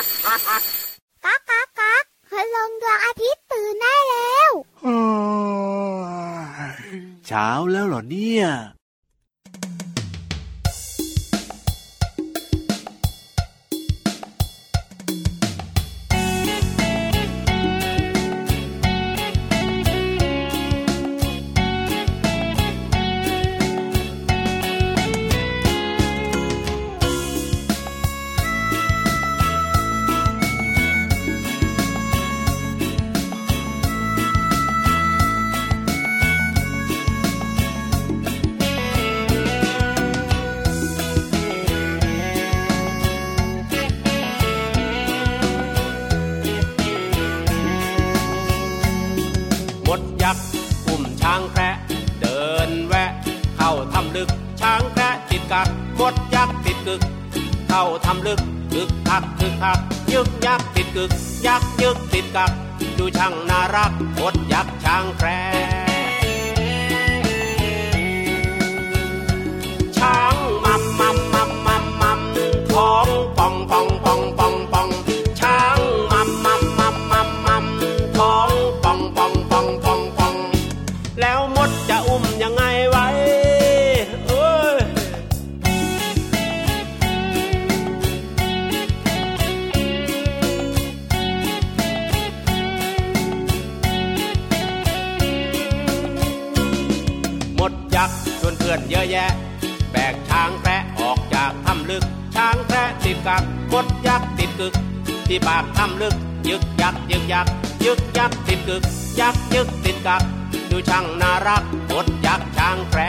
ก้ากก๊ากก๊ากพลงดวงอาทิตย์ตื่นได้แล้วเช้าแล้วเหรอเนี่ย ลึก ช้างแคระติดกักหมดยักษ์ติดกึก เข้าทำลึกกึกคักคึกคักยึกยักษ์ติดกึก ยักษ์ยึกติดกัก ดูช่างน่ารักหมดยักษ์ช้างแคระช้างมัมมัมมัมมัมมัมท้องป่องป่องป่องป่อง ที่ปากถ้ำลึก ยึกยักยึกยักยึกยักติดกึก ยักยึกติดกัก ดูช่างน่ารักหดยักช่างแพร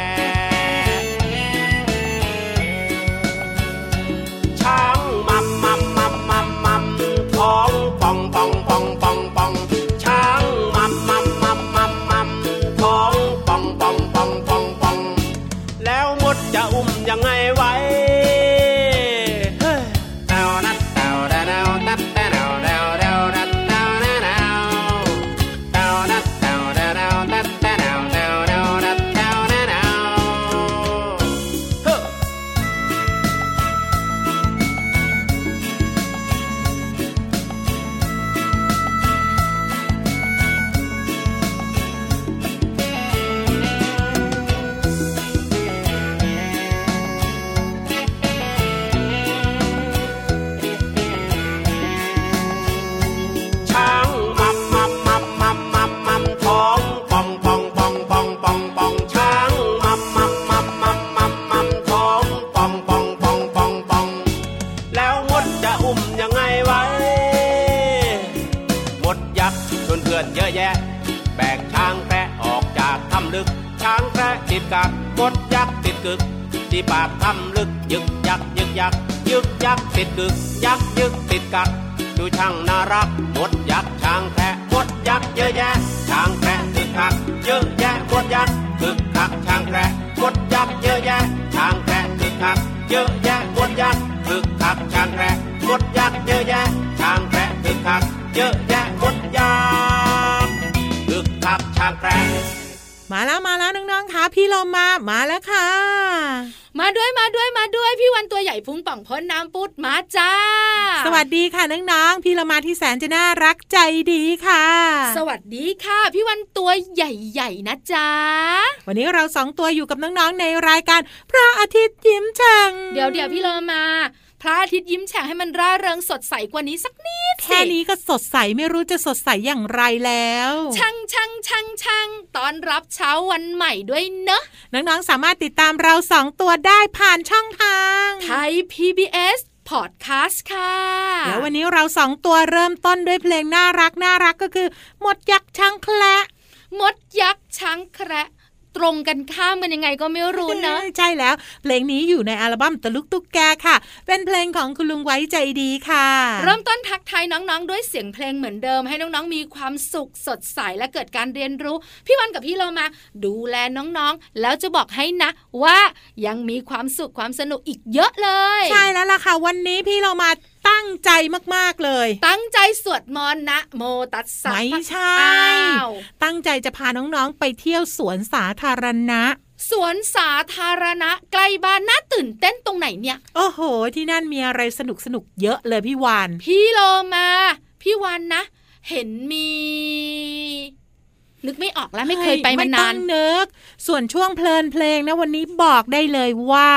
มาแล้วมาแล้วน้องๆค่ะพี่ลมมามาแล้วค่ะ มาด้วยมาด้วยมาด้วยพี่วันตัวใหญ่พุงป่องพ้นน้ำปุดมาจ้า สวัสดีค่ะน้องๆพี่เรามาที่แสนจะน่ารักใจดีค่ะ สวัสดีค่ะ พี่วันตัวใหญ่ๆนะจ๊ะวันนี้เราสองตัวอยู่กับน้องๆในรายการ พระอาทิตย์ยิ้มแฉ่งเดี๋ยวเดี๋ยวพี่เรามา พระอาทิตย์ยิ้มแฉ่งให้มันร่าเริงสดใสกว่านี้สักนิดสิแค่นี้ก็สดใสไม่รู้จะสดใสอย่างไรแล้วช่างช่างช่างช่างตอนรับเช้าวันใหม่ด้วยเนอะน้องๆสามารถติดตามเราสองตัวได้ผ่านช่องทางไทย PBS Podcast ค่ะ แล้ววันนี้เราสองตัวเริ่มต้นด้วยเพลงน่ารักน่ารักก็คือ หมดยักษ์ช้างแคละมดยักษ์ช้างแคระ ตรงกันข้ามกันยังไงก็ไม่รู้เนอะใช่แล้ว เพลงนี้อยู่ในอัลบั้มตะลุกตุกแกค่ะ เป็นเพลงของคุณลุงไว้ใจดีค่ะ เริ่มต้นทักทายน้องๆ ด้วยเสียงเพลงเหมือนเดิม ให้น้องๆ มีความสุขสดใสและเกิดการเรียนรู้ พี่วันกับพี่เรามา ดูแลน้องๆ แล้วจะบอกให้นะว่ายังมีความสุขความสนุกอีกเยอะเลย ใช่แล้วล่ะค่ะ วันนี้พี่เรามา ตั้งใจมากๆเลย ตั้งใจสวดมนต์นะโมตัสสะไม่ใช่อ้าวตั้งใจจะพาน้องๆไปเที่ยวสวนสาธารณะสวนสาธารณะใกล้บ้านน่าตื่นเต้นตรงไหนเนี่ย โอ้โห ที่นั่นมีอะไรสนุกสนุกเยอะเลยพี่วาน พี่โลมา พี่วันนะ เห็นมี นึกไม่ออกแล้วไม่เคยไปมานานไม่ต้องนึกส่วนช่วงเพลินเพลงนะวันนี้บอกได้เลยว่า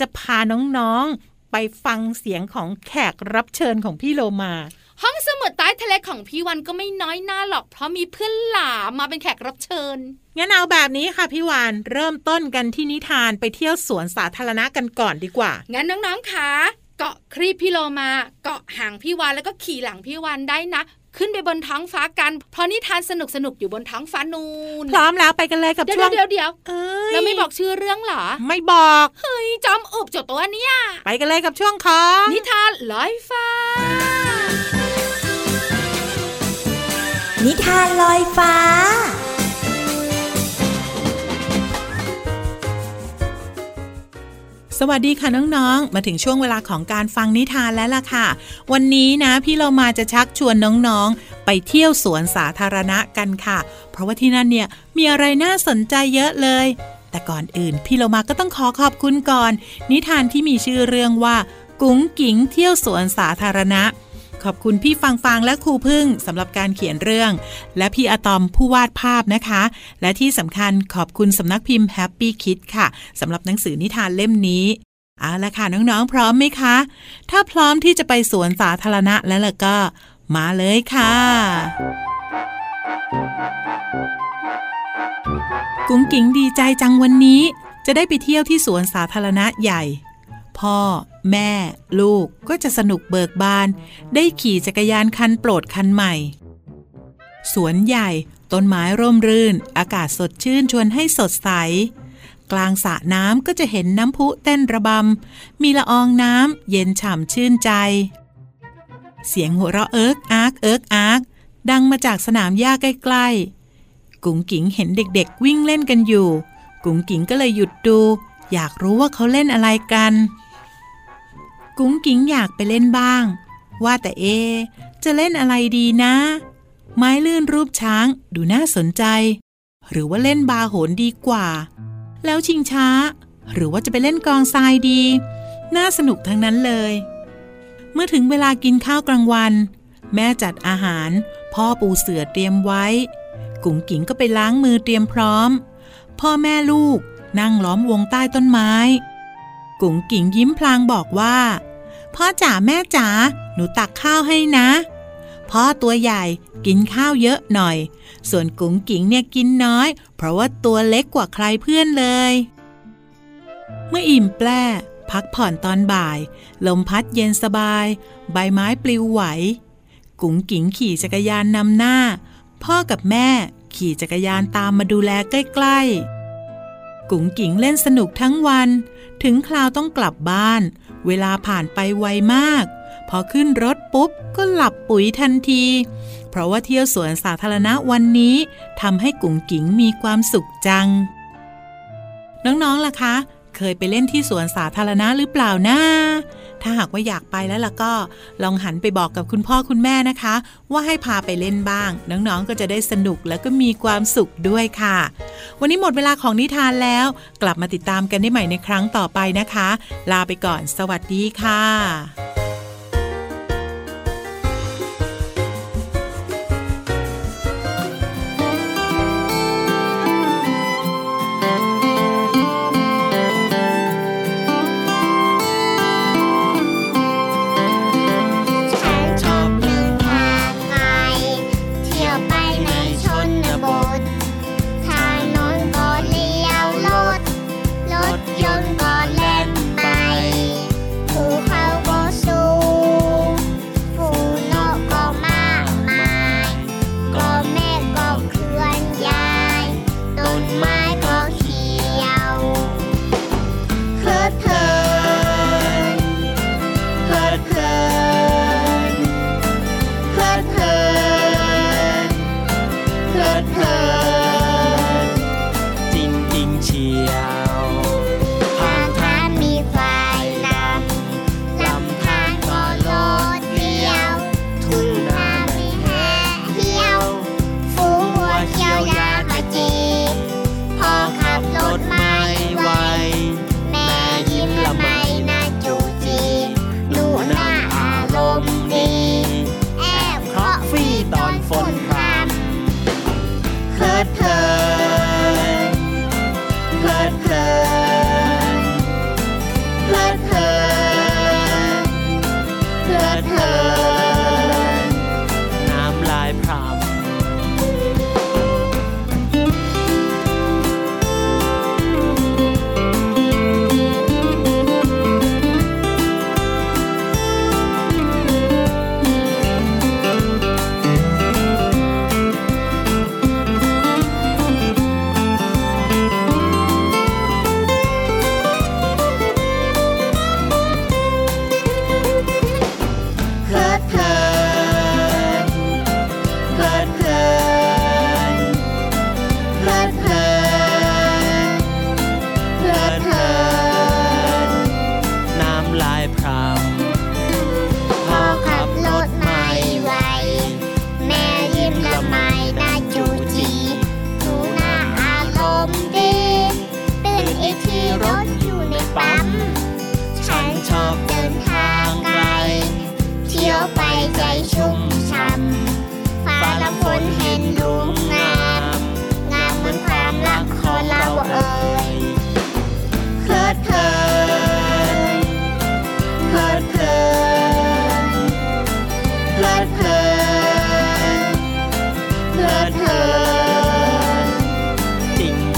จะพาน้องๆ ไปฟังเสียงของแขกรับเชิญของพี่โลมา ห้องสมุดใต้ทะเลของพี่วันก็ไม่น้อยหน้าหรอก เพราะมีเพื่อนหลามาเป็นแขกรับเชิญ งั้นเอาแบบนี้ค่ะพี่วานเริ่มต้นกันที่นิทานไปเที่ยวสวนสาธารณะกันก่อนดีกว่า งั้นน้องๆคะเกาะครีบพี่โลมา เกาะหางพี่วานแล้วก็ขี่หลังพี่วานได้นะ ขึ้นไปบนท้องฟ้ากัน เพราะนิทานสนุกสนุกๆอยู่บนท้องฟ้านูนพร้อมแล้วไปกันเลยกับเดี๋ยวช่วงเดี๋ยวเดี๋ยวเอ้ยแล้วไม่บอกชื่อเรื่องเหรอ ไม่บอกเฮ้ยจอมอุบเจดตัวเนี่ยไปกันเลยกับช่วงของนิทานลอยฟ้า นิทานลอยฟ้า สวัสดีค่ะน้องๆ มาถึงช่วงเวลาของการฟังนิทานแล้วล่ะค่ะ วันนี้นะพี่เรามาจะชักชวนน้องๆ ไปเที่ยวสวนสาธารณะกันค่ะ เพราะว่าที่นั่นเนี่ยมีอะไรน่าสนใจเยอะเลย แต่ก่อนอื่น พี่เรามาก็ต้องขอขอบคุณก่อน นิทานที่มีชื่อเรื่องว่า กุ้งกิ๋งเที่ยวสวนสาธารณะ ขอบคุณพี่ฟังฟังและครูพึ่งสำหรับการเขียนเรื่อง และพี่อะตอมผู้วาดภาพนะคะ และที่สำคัญขอบคุณสำนักพิมพ์ Happy Kid ค่ะสำหรับหนังสือนิทานเล่มนี้เอาละค่ะน้องๆ พร้อมไหมคะ ถ้าพร้อมที่จะไปสวนสาธารณะแล้วล่ะก็ มาเลยค่ะ กุ้งกิ้งดีใจจังวันนี้ จะได้ไปเที่ยวที่สวนสาธารณะใหญ่ พ่อ แม่ ลูกก็จะสนุกเบิกบาน ได้ขี่จักรยานคันโปรดคันใหม่ สวนใหญ่ ต้นไม้ร่มรื่น อากาศสดชื่นชวนให้สดใส กลางสระน้ำก็จะเห็นน้ำพุเต้นระบำ มีละอองน้ำเย็นฉ่ำชื่นใจ เสียงหัวเราะเอิกอาร์กเอิกอาร์กดังมาจากสนามหญ้าใกล้ๆ กุ๋งกิ๋งเห็นเด็กๆ วิ่งเล่นกันอยู่ กุ๋งกิ๋งก็เลยหยุดดู อยากรู้ว่าเขาเล่นอะไรกัน กุ๋งกิ๋งอยากไปเล่นบ้าง ว่าแต่เอ จะเล่นอะไรดีนะ ไม้ลื่นรูปช้างดูน่าสนใจ หรือว่าเล่นบาโหนดีกว่า แล้วชิงช้า หรือว่าจะไปเล่นกองทรายดี น่าสนุกทั้งนั้นเลย เมื่อถึงเวลากินข้าวกลางวัน แม่จัดอาหาร พ่อปูเสือเตรียมไว้ กุ๋งกิ๋งก็ไปล้างมือเตรียมพร้อม พ่อแม่ลูกนั่งล้อมวงใต้ต้นไม้ กุ๋งกิ๋งยิ้มพลางบอกว่าพ่อจ๋าแม่จ๋าหนูตักข้าวให้นะพ่อตัวใหญ่กินข้าวเยอะหน่อย ส่วนกุ๋งกิ๋งเนี่ยกินน้อย เพราะว่าตัวเล็กกว่าใครเพื่อนเลย เมื่ออิ่มแปล้พักผ่อนตอนบ่าย ลมพัดเย็นสบาย ใบไม้ปลิวไหว กุ๋งกิ๋งขี่จักรยานนำหน้า พ่อกับแม่ขี่จักรยานตามมาดูแลใกล้ๆ กุ๋งกิ๋งเล่นสนุกทั้งวัน ถึงคราวต้องกลับบ้าน เวลาผ่านไปไวมาก พอขึ้นรถปุ๊บก็หลับปุ๋ยทันที เพราะว่าเที่ยวสวนสาธารณะวันนี้ทำให้กุ๋งกิ๋งมีความสุขจัง น้องๆล่ะคะ เคยไปเล่นที่สวนสาธารณะหรือเปล่านะ ถ้าหากว่าอยากไปแล้วล่ะก็ลองหันไปบอกกับคุณพ่อคุณแม่นะคะ ว่าให้พาไปเล่นบ้าง น้องๆก็จะได้สนุกแล้วก็มีความสุขด้วยค่ะ วันนี้หมดเวลาของนิทานแล้ว กลับมาติดตามกันได้ใหม่ในครั้งต่อไปนะคะ ลาไปก่อน สวัสดีค่ะ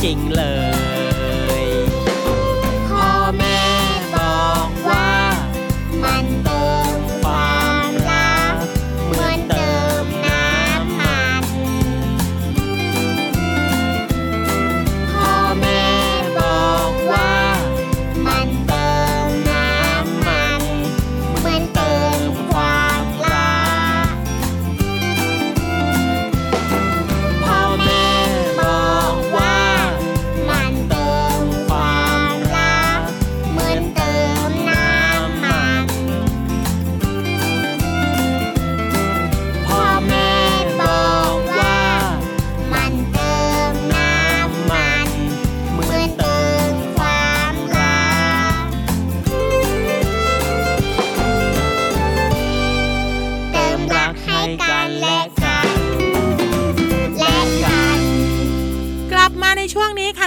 赢了。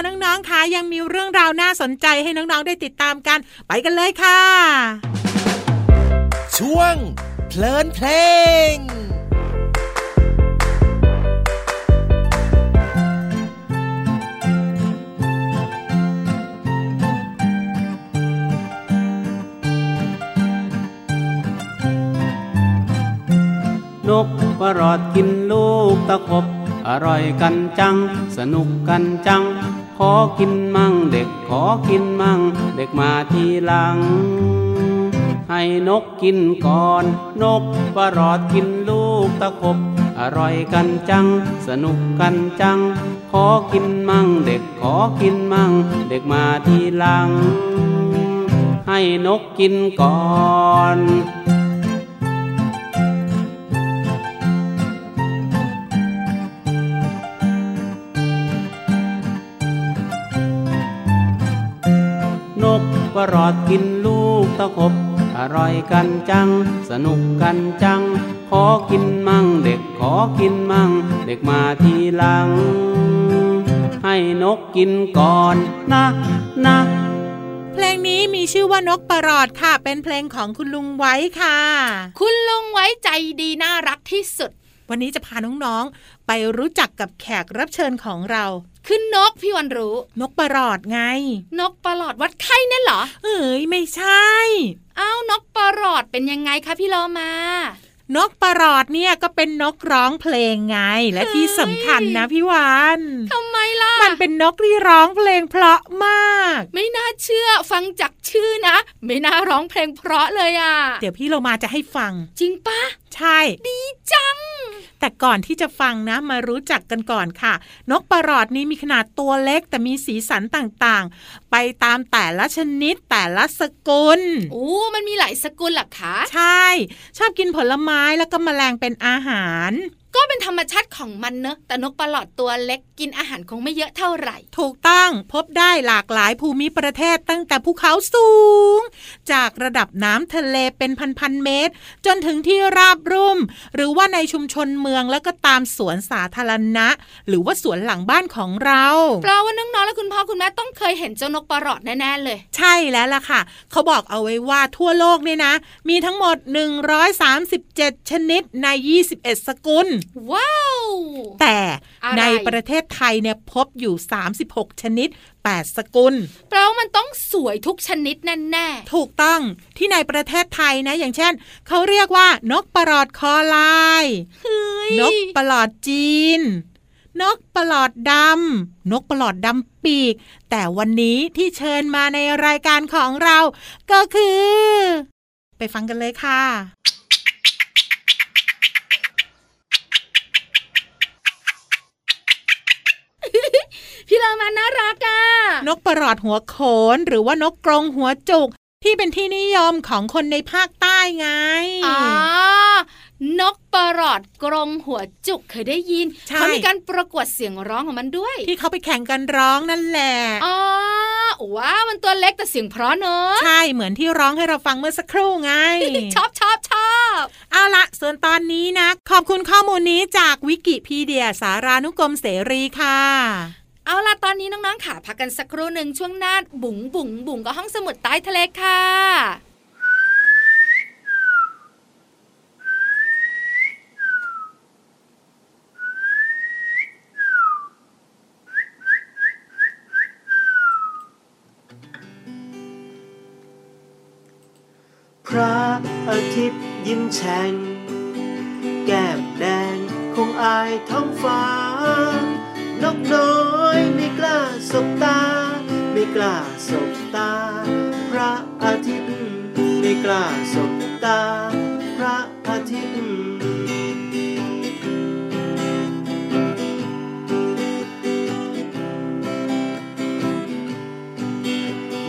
ค่ะน้องๆค่ะยังมีเรื่องราวน่าสนใจให้น้องๆได้ติดตามกัน ไปกันเลยค่ะ ช่วงเพลินเพลงนกประหลอดกินลูกตะขบอร่อยกันจัง สนุกกันจัง ขอกินมั่งเด็กขอกินมั่ง เด็กมาทีหลัง ให้นกกินก่อน นกประหลอดกินลูกตะขบอร่อยกันจัง สนุกกันจัง ขอกินมั่งเด็กขอกินมั่ง เด็กมาทีหลัง ให้นกกินก่อนน ประหลอดกินลูกตะขบ อร่อยกันจัง สนุกกันจัง ขอกินมั่งเด็กขอกินมั่ง เด็กมาทีหลัง ให้นกกินก่อนนะนะเพลงนี้มีชื่อว่านกประหลอดค่ะ เป็นเพลงของคุณลุงไว้ค่ะ คุณลุงไว้ใจดีน่ารักที่สุด วันนี้จะพาน้องๆไปรู้จักกับแขกรับเชิญของเรา คือนกพี่วันรู้ นกประหลอดไง นกประหลอดวัดไข้นั่นเหรอ เอ้ยไม่ใช่อ้าวนกประหลอดเป็นยังไงคะพี่โลมานกประหลอดเนี่ยก็เป็นนกร้องเพลงไง และที่สำคัญนะพี่วานทำไมล่ะ มันเป็นนกที่ร้องเพลงเพราะมาก ไม่น่าเชื่อฟังจากชื่อนะ ไม่น่าร้องเพลงเพราะเลยอะเดี๋ยวพี่เรามาจะให้ฟัง จริงปะใช่ ดีจัง แต่ก่อนที่จะฟังนะมารู้จักกันก่อนค่ะ นกประหลอดนี้มีขนาดตัวเล็กแต่มีสีสันต่างๆ ไปตามแต่ละชนิดแต่ละสกุลโอ้มันมีหลายสกุลเหรอคะ ใช่ ชอบกินผลไม้แล้วก็แมลงเป็นอาหาร ก็เป็นธรรมชาติของมันเนอะแต่นกประหลอดตัวเล็กกินอาหารคงไม่เยอะเท่าไหร่ ถูกต้องพบได้หลากหลายภูมิประเทศตั้งแต่ภูเขาสูง จากระดับน้ำทะเลเป็นพันๆเมตร จนถึงที่ราบรุ่ม หรือว่าในชุมชนเมืองแล้วก็ตามสวนสาธารณะ หรือว่าสวนหลังบ้านของเราแปลว่าน้องๆและคุณพ่อคุณแม่ต้องเคยเห็นเจ้านกประหลอดแน่ๆเลย ใช่แล้วล่ะค่ะ เขาบอกเอาไว้ว่าทั่วโลกเนี่ยนะ มีทั้งหมด 137 ชนิดใน 21 สกุลว้าว แต่อะไรในประเทศไทยเนี่ยพบอยู่ 36 ชนิด 8 สกุล แปลว่ามันต้องสวยทุกชนิดแน่ถูกต้องที่ในประเทศไทยนะ อย่างเช่น เขาเรียกว่านกประหลอดคอลายๆเฮ้ยนกประหลอดจีนนกประหลอดดำ นกประหลอดดำปีก แต่วันนี้ที่เชิญมาในรายการของเรา ก็คือ ไปฟังกันเลยค่ะ พี่เรามาน่ารักอะนกประหลอดหัวโขนหรือว่านกกรงหัวจุก ที่เป็นที่นิยมของคนในภาคใต้ไงอ๋อนกประหลอดกรงหัวจุกเคยได้ยินใช่เขามีการประกวดเสียงร้องของมันด้วย ที่เขาไปแข่งกันร้องนั่นแหละอ๋อว้าวมันตัวเล็กแต่เสียงเพราะเนอะใช่เหมือนที่ร้องให้เราฟังเมื่อสักครู่ไง ชอบชอบชอบเอาละส่วนตอนนี้นะ ขอบคุณข้อมูลนี้จากวิกิพีเดียสารานุกรมเสรีค่ะ เอาล่ะตอนนี้น้องๆขาพักกันสักครู่หนึ่งช่วงหน้าบุ๋งบุ๋งบุ๋งกับห้องสมุดใต้ทะเลค่ะพระอาทิตย์ยิ้มแฉ่ง แก้มแดงคงอายท้องฟ้า นกน้อยไม่กล้าสบตา ไม่กล้าสบตา พระอาทิตย์ไม่กล้าสบตา พระอาทิตย์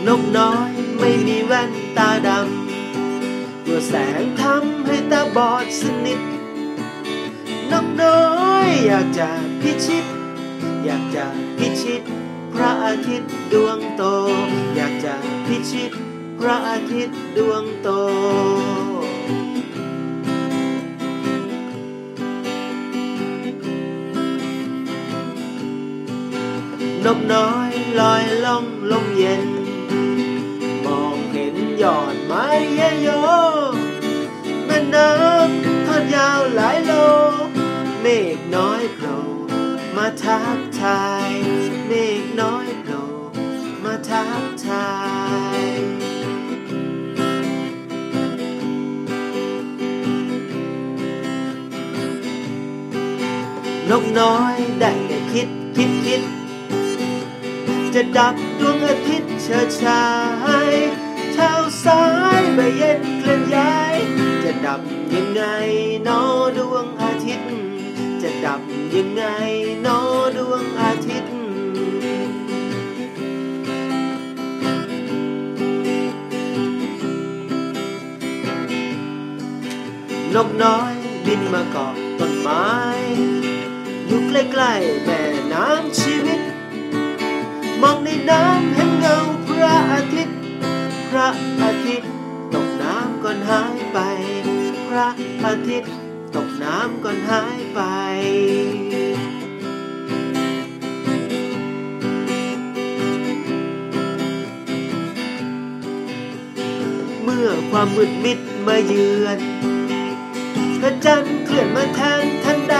นกน้อยไม่มีแว่นตาดำตัวแสงทำให้ตาบอดสนิทนกน้อยอยากจะพิชิต อยากจะพิชิต พระอาทิตย์ดวงโต อยากจะพิชิต พระอาทิตย์ดวงโตนกน้อยลอยลมลมเย็น มองเห็นยอดไม้เยโยแม่น้ำทอดยาวหลายโล เมฆน้อยโผล่ มาทักทายเมฆน้อยโผล่มาทักทายนกน้อยได้แต่คิดคิดคิด จะดับดวงอาทิตย์เชิดชายเช้าสายใบเย็นเคลื่อนย้าย จะดับยังไงนอดวง ดับยังไงนอดวงอาทิตย์ นกน้อยบินมาเกาะต้นไม้อยู่ใกล้ๆแม่น้ำชีวิต มองในน้ำเห็นเงาพระอาทิตย์ พระอาทิตย์ตกน้ำก่อนหายไป พระอาทิตย์ น้ำก่อนหายไป เมื่อความมืดมิดมาเยือนพระจันทร์เคลื่อนมาแทนทันใด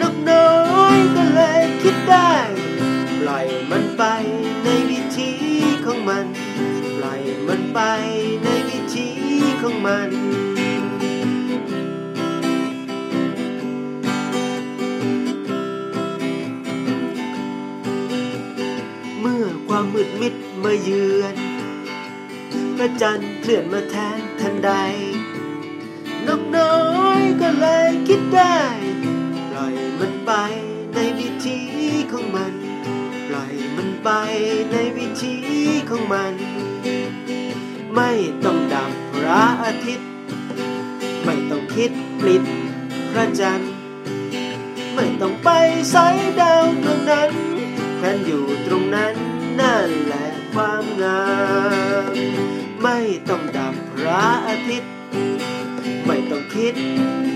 นกน้อยก็เลยคิดได้ ปล่อยมันไปในวิธีของมัน ปล่อยมันไปในวิธีของมัน ความมืดมิดมาเยือน พระจันทร์เคลื่อนมาแทนทันใด นกน้อยก็เลยคิดได้ปล่อยมันไปในวิธีของมันปล่อยมันไปในวิธีของมัน ไม่ต้องดับพระอาทิตย์ ไม่ต้องคิดปลิดพระจันทร์ไม่ต้องไปสายดาวดวงนั้นแควนอยู่ตรงนั้น นั่นแหละความงาม ไม่ต้องดับพระอาทิตย์ ไม่ต้องคิด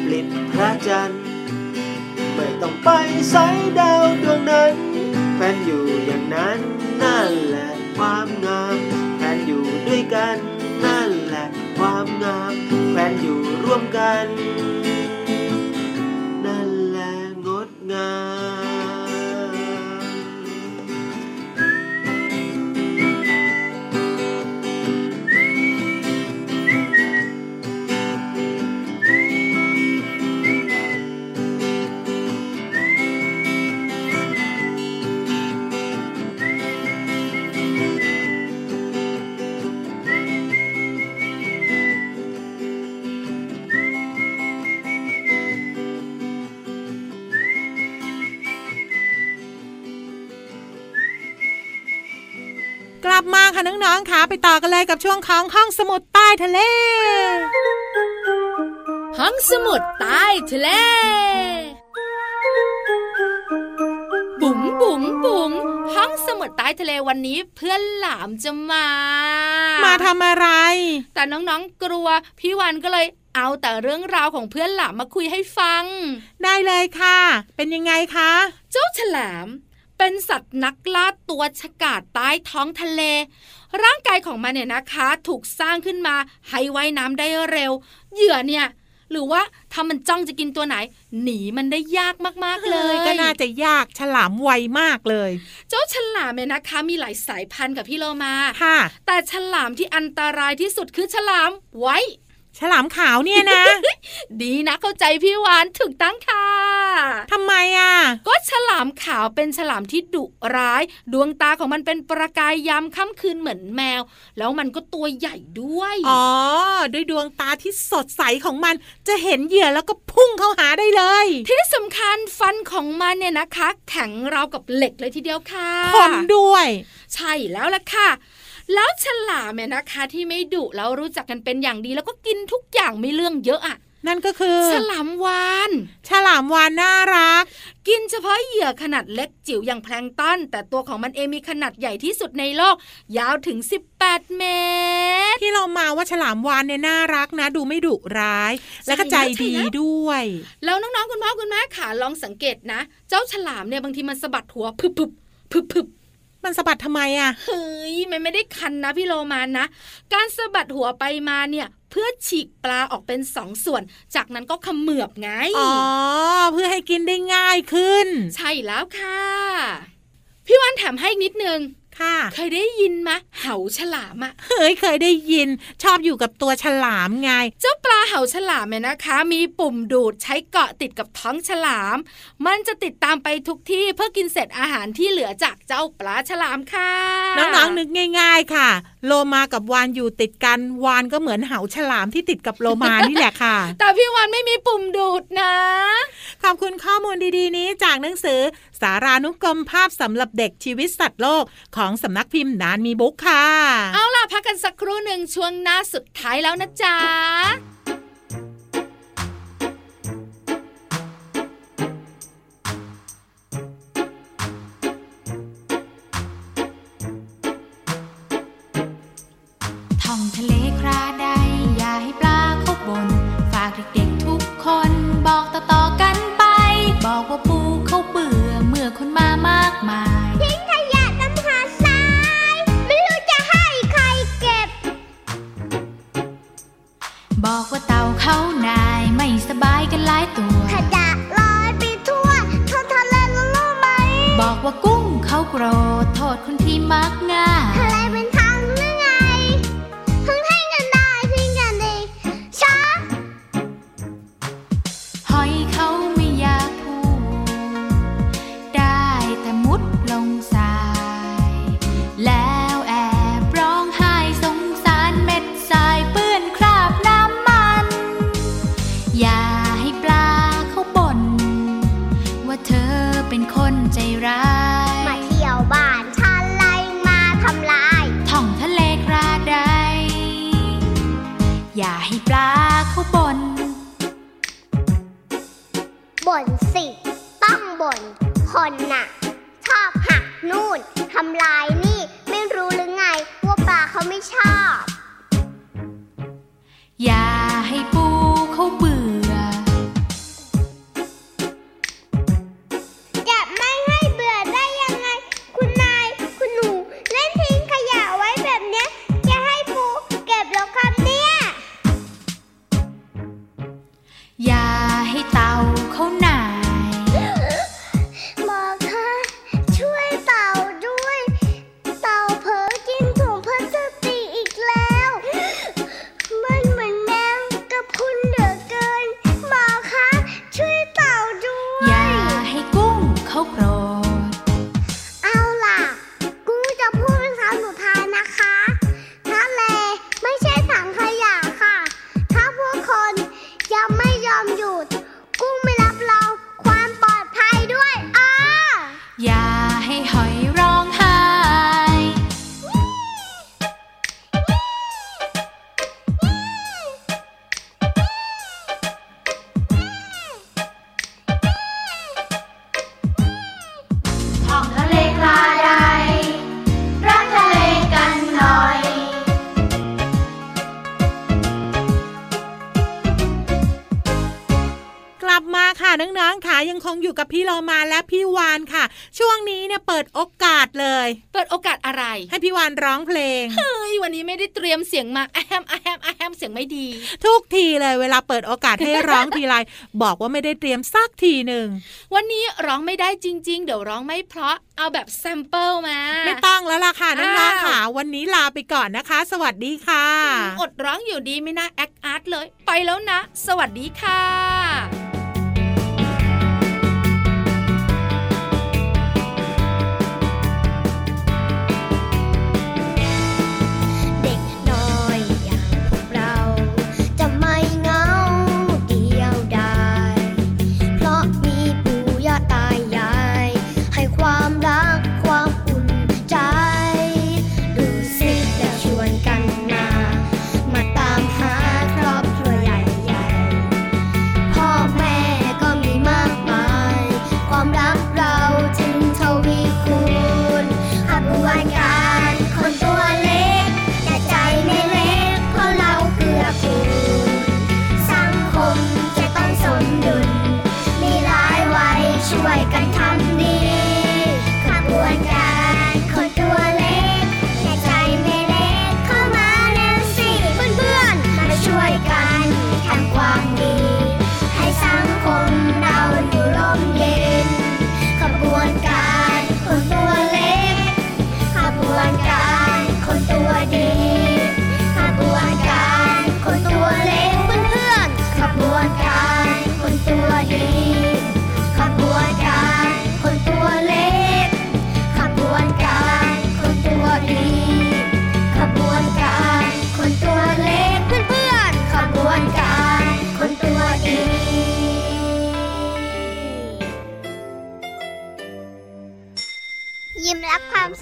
ปลิดพระจันทร์ ไม่ต้องไปสายดาวดวงนั้นแฟนอยู่อย่างนั้นนั่นแหละความงามแฟนอยู่ด้วยกันนั่นแหละความงามแฟนอยู่ร่วมกัน นั่นแหละงดงาม ค่ะน้องๆค่ะไปต่อกันเลยกับช่วงของห้องสมุดใต้ทะเล ห้องสมุดใต้ทะเล บุ๋งบุ๋งบุ๋งห้องสมุดใต้ทะเลวันนี้เพื่อนหลามจะมา มาทำอะไร แต่น้องๆกลัว พี่วันก็เลยเอาแต่เรื่องราวของเพื่อนหลามมาคุยให้ฟัง ได้เลยค่ะ เป็นยังไงคะ เจ้าฉลาม เป็นสัตว์นักล่าตัวฉกาจใต้ท้องทะเล ร่างกายของมันเนี่ยนะคะ ถูกสร้างขึ้นมาให้ว่ายน้ำได้เร็ว เหยื่อเนี่ยหรือว่าถ้ามันจ้องจะกินตัวไหน หนีมันได้ยากมากๆเลย ก็น่าจะยากฉลามไวมากเลย เจ้าฉลามเนี่ยนะคะ มีหลายสายพันธุ์กับพี่โลมาค่ะ แต่ฉลามที่อันตรายที่สุดคือฉลามไว้ ฉลามขาวเนี่ยนะ ดีนะเข้าใจพี่วานถูกตั้งค่ะทำไมอะ ก็ฉลามขาวเป็นฉลามที่ดุร้าย ดวงตาของมันเป็นประกายยามค่ำคืนเหมือนแมว แล้วมันก็ตัวใหญ่ด้วย อ๋อ ด้วยดวงตาที่สดใสของมันจะเห็นเหยื่อแล้วก็พุ่งเข้าหาได้เลย ที่สำคัญฟันของมันเนี่ยนะคะ แข็งราวกับเหล็กเลยทีเดียวค่ะคมด้วย ใช่แล้วล่ะค่ะ แล้วฉลามเนี่ยนะคะ ที่ไม่ดุแล้วรู้จักกันเป็นอย่างดี แล้วก็กินทุกอย่างไม่เรื่องเยอะอะนั่นก็คือ ฉลามวานฉลามวานน่ารัก กินเฉพาะเหยื่อขนาดเล็กจิ๋วอย่างแพลงก์ต้นแต่ตัวของมันเองมีขนาดใหญ่ที่สุดในโลก ยาวถึง 18 เมตร ที่เรามาว่าฉลามวานเนี่ยน่ารักนะ ดูไม่ดุร้าย แล้วก็ใจดีด้วย แล้วน้องๆคุณพ่อคุณแม่ขาลองสังเกตนะ เจ้าฉลามเนี่ยบางทีมันสะบัดหัวพึบพึบพึบพึบ มันสะบัดทำไมอะเฮ้ยมันไม่ได้คันนะพี่โลมานะ การสะบัดหัวไปมาเนี่ยเพื่อฉีกปลาออกเป็นสองส่วน จากนั้นก็เขมือบไง อ๋อ เพื่อให้กินได้ง่ายขึ้น ใช่แล้วค่ะ พี่วันแถมให้นิดนึง ค่ะ เคยได้ยินมะเห่าฉลามอะเฮ้ยเคยได้ยิน ชอบอยู่กับตัวฉลามไง เจ้าปลาเห่าฉลามเนี่ยนะคะ มีปุ่มดูดใช้เกาะติดกับท้องฉลาม มันจะติดตามไปทุกที่เพื่อกินเศษอาหารที่เหลือจากเจ้าปลาฉลามค่ะ น้องๆนึกง่าย ๆค่ะ โลมากับวานอยู่ติดกันวานก็เหมือนเหาฉลามที่ติดกับโลมานี่แหละค่ะ แต่พี่วันไม่มีปุ่มดูดนะ ขอบคุณข้อมูลดีๆนี้จากหนังสือสารานุกรมภาพสำหรับเด็กชีวิตสัตว์โลกของสำนักพิมพ์นานมีบุ๊กค่ะ เอาล่ะพักกันสักครู่หนึ่งช่วงหน้าสุดท้ายแล้วนะจ๊ะ บอกว่ากุ้งเขาโกรธโทษคนที่มักง่าย อย่าให้ปูานค่ะ ช่วงนี้เนี่ยเปิดโอกาสเลย เปิดโอกาสอะไร ให้พี่วานร้องเพลงเฮ้ยวันนี้ไม่ได้เตรียมเสียงมาแอมแอมแอมเสียงไม่ดี ทุกทีเลยเวลาเปิดโอกาสให้ร้องทีไรบอกว่าไม่ได้เตรียมสักทีหนึ่งวันนี้ร้องไม่ได้จริง ๆ เดี๋ยวร้องไม่เพราะเอาแบบ sample มา ไม่ต้องแล้วล่ะค่ะน้องอ้าวๆค่ะ วันนี้ลาไปก่อนนะคะ สวัสดีค่ะ อดร้องอยู่ดีไม่น่าแอคอาร์ตเลย ไปแล้วนะ สวัสดีค่ะ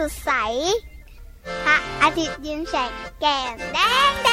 ดใส พระอาทิตย์ยิ้มแฉกแก้มแดง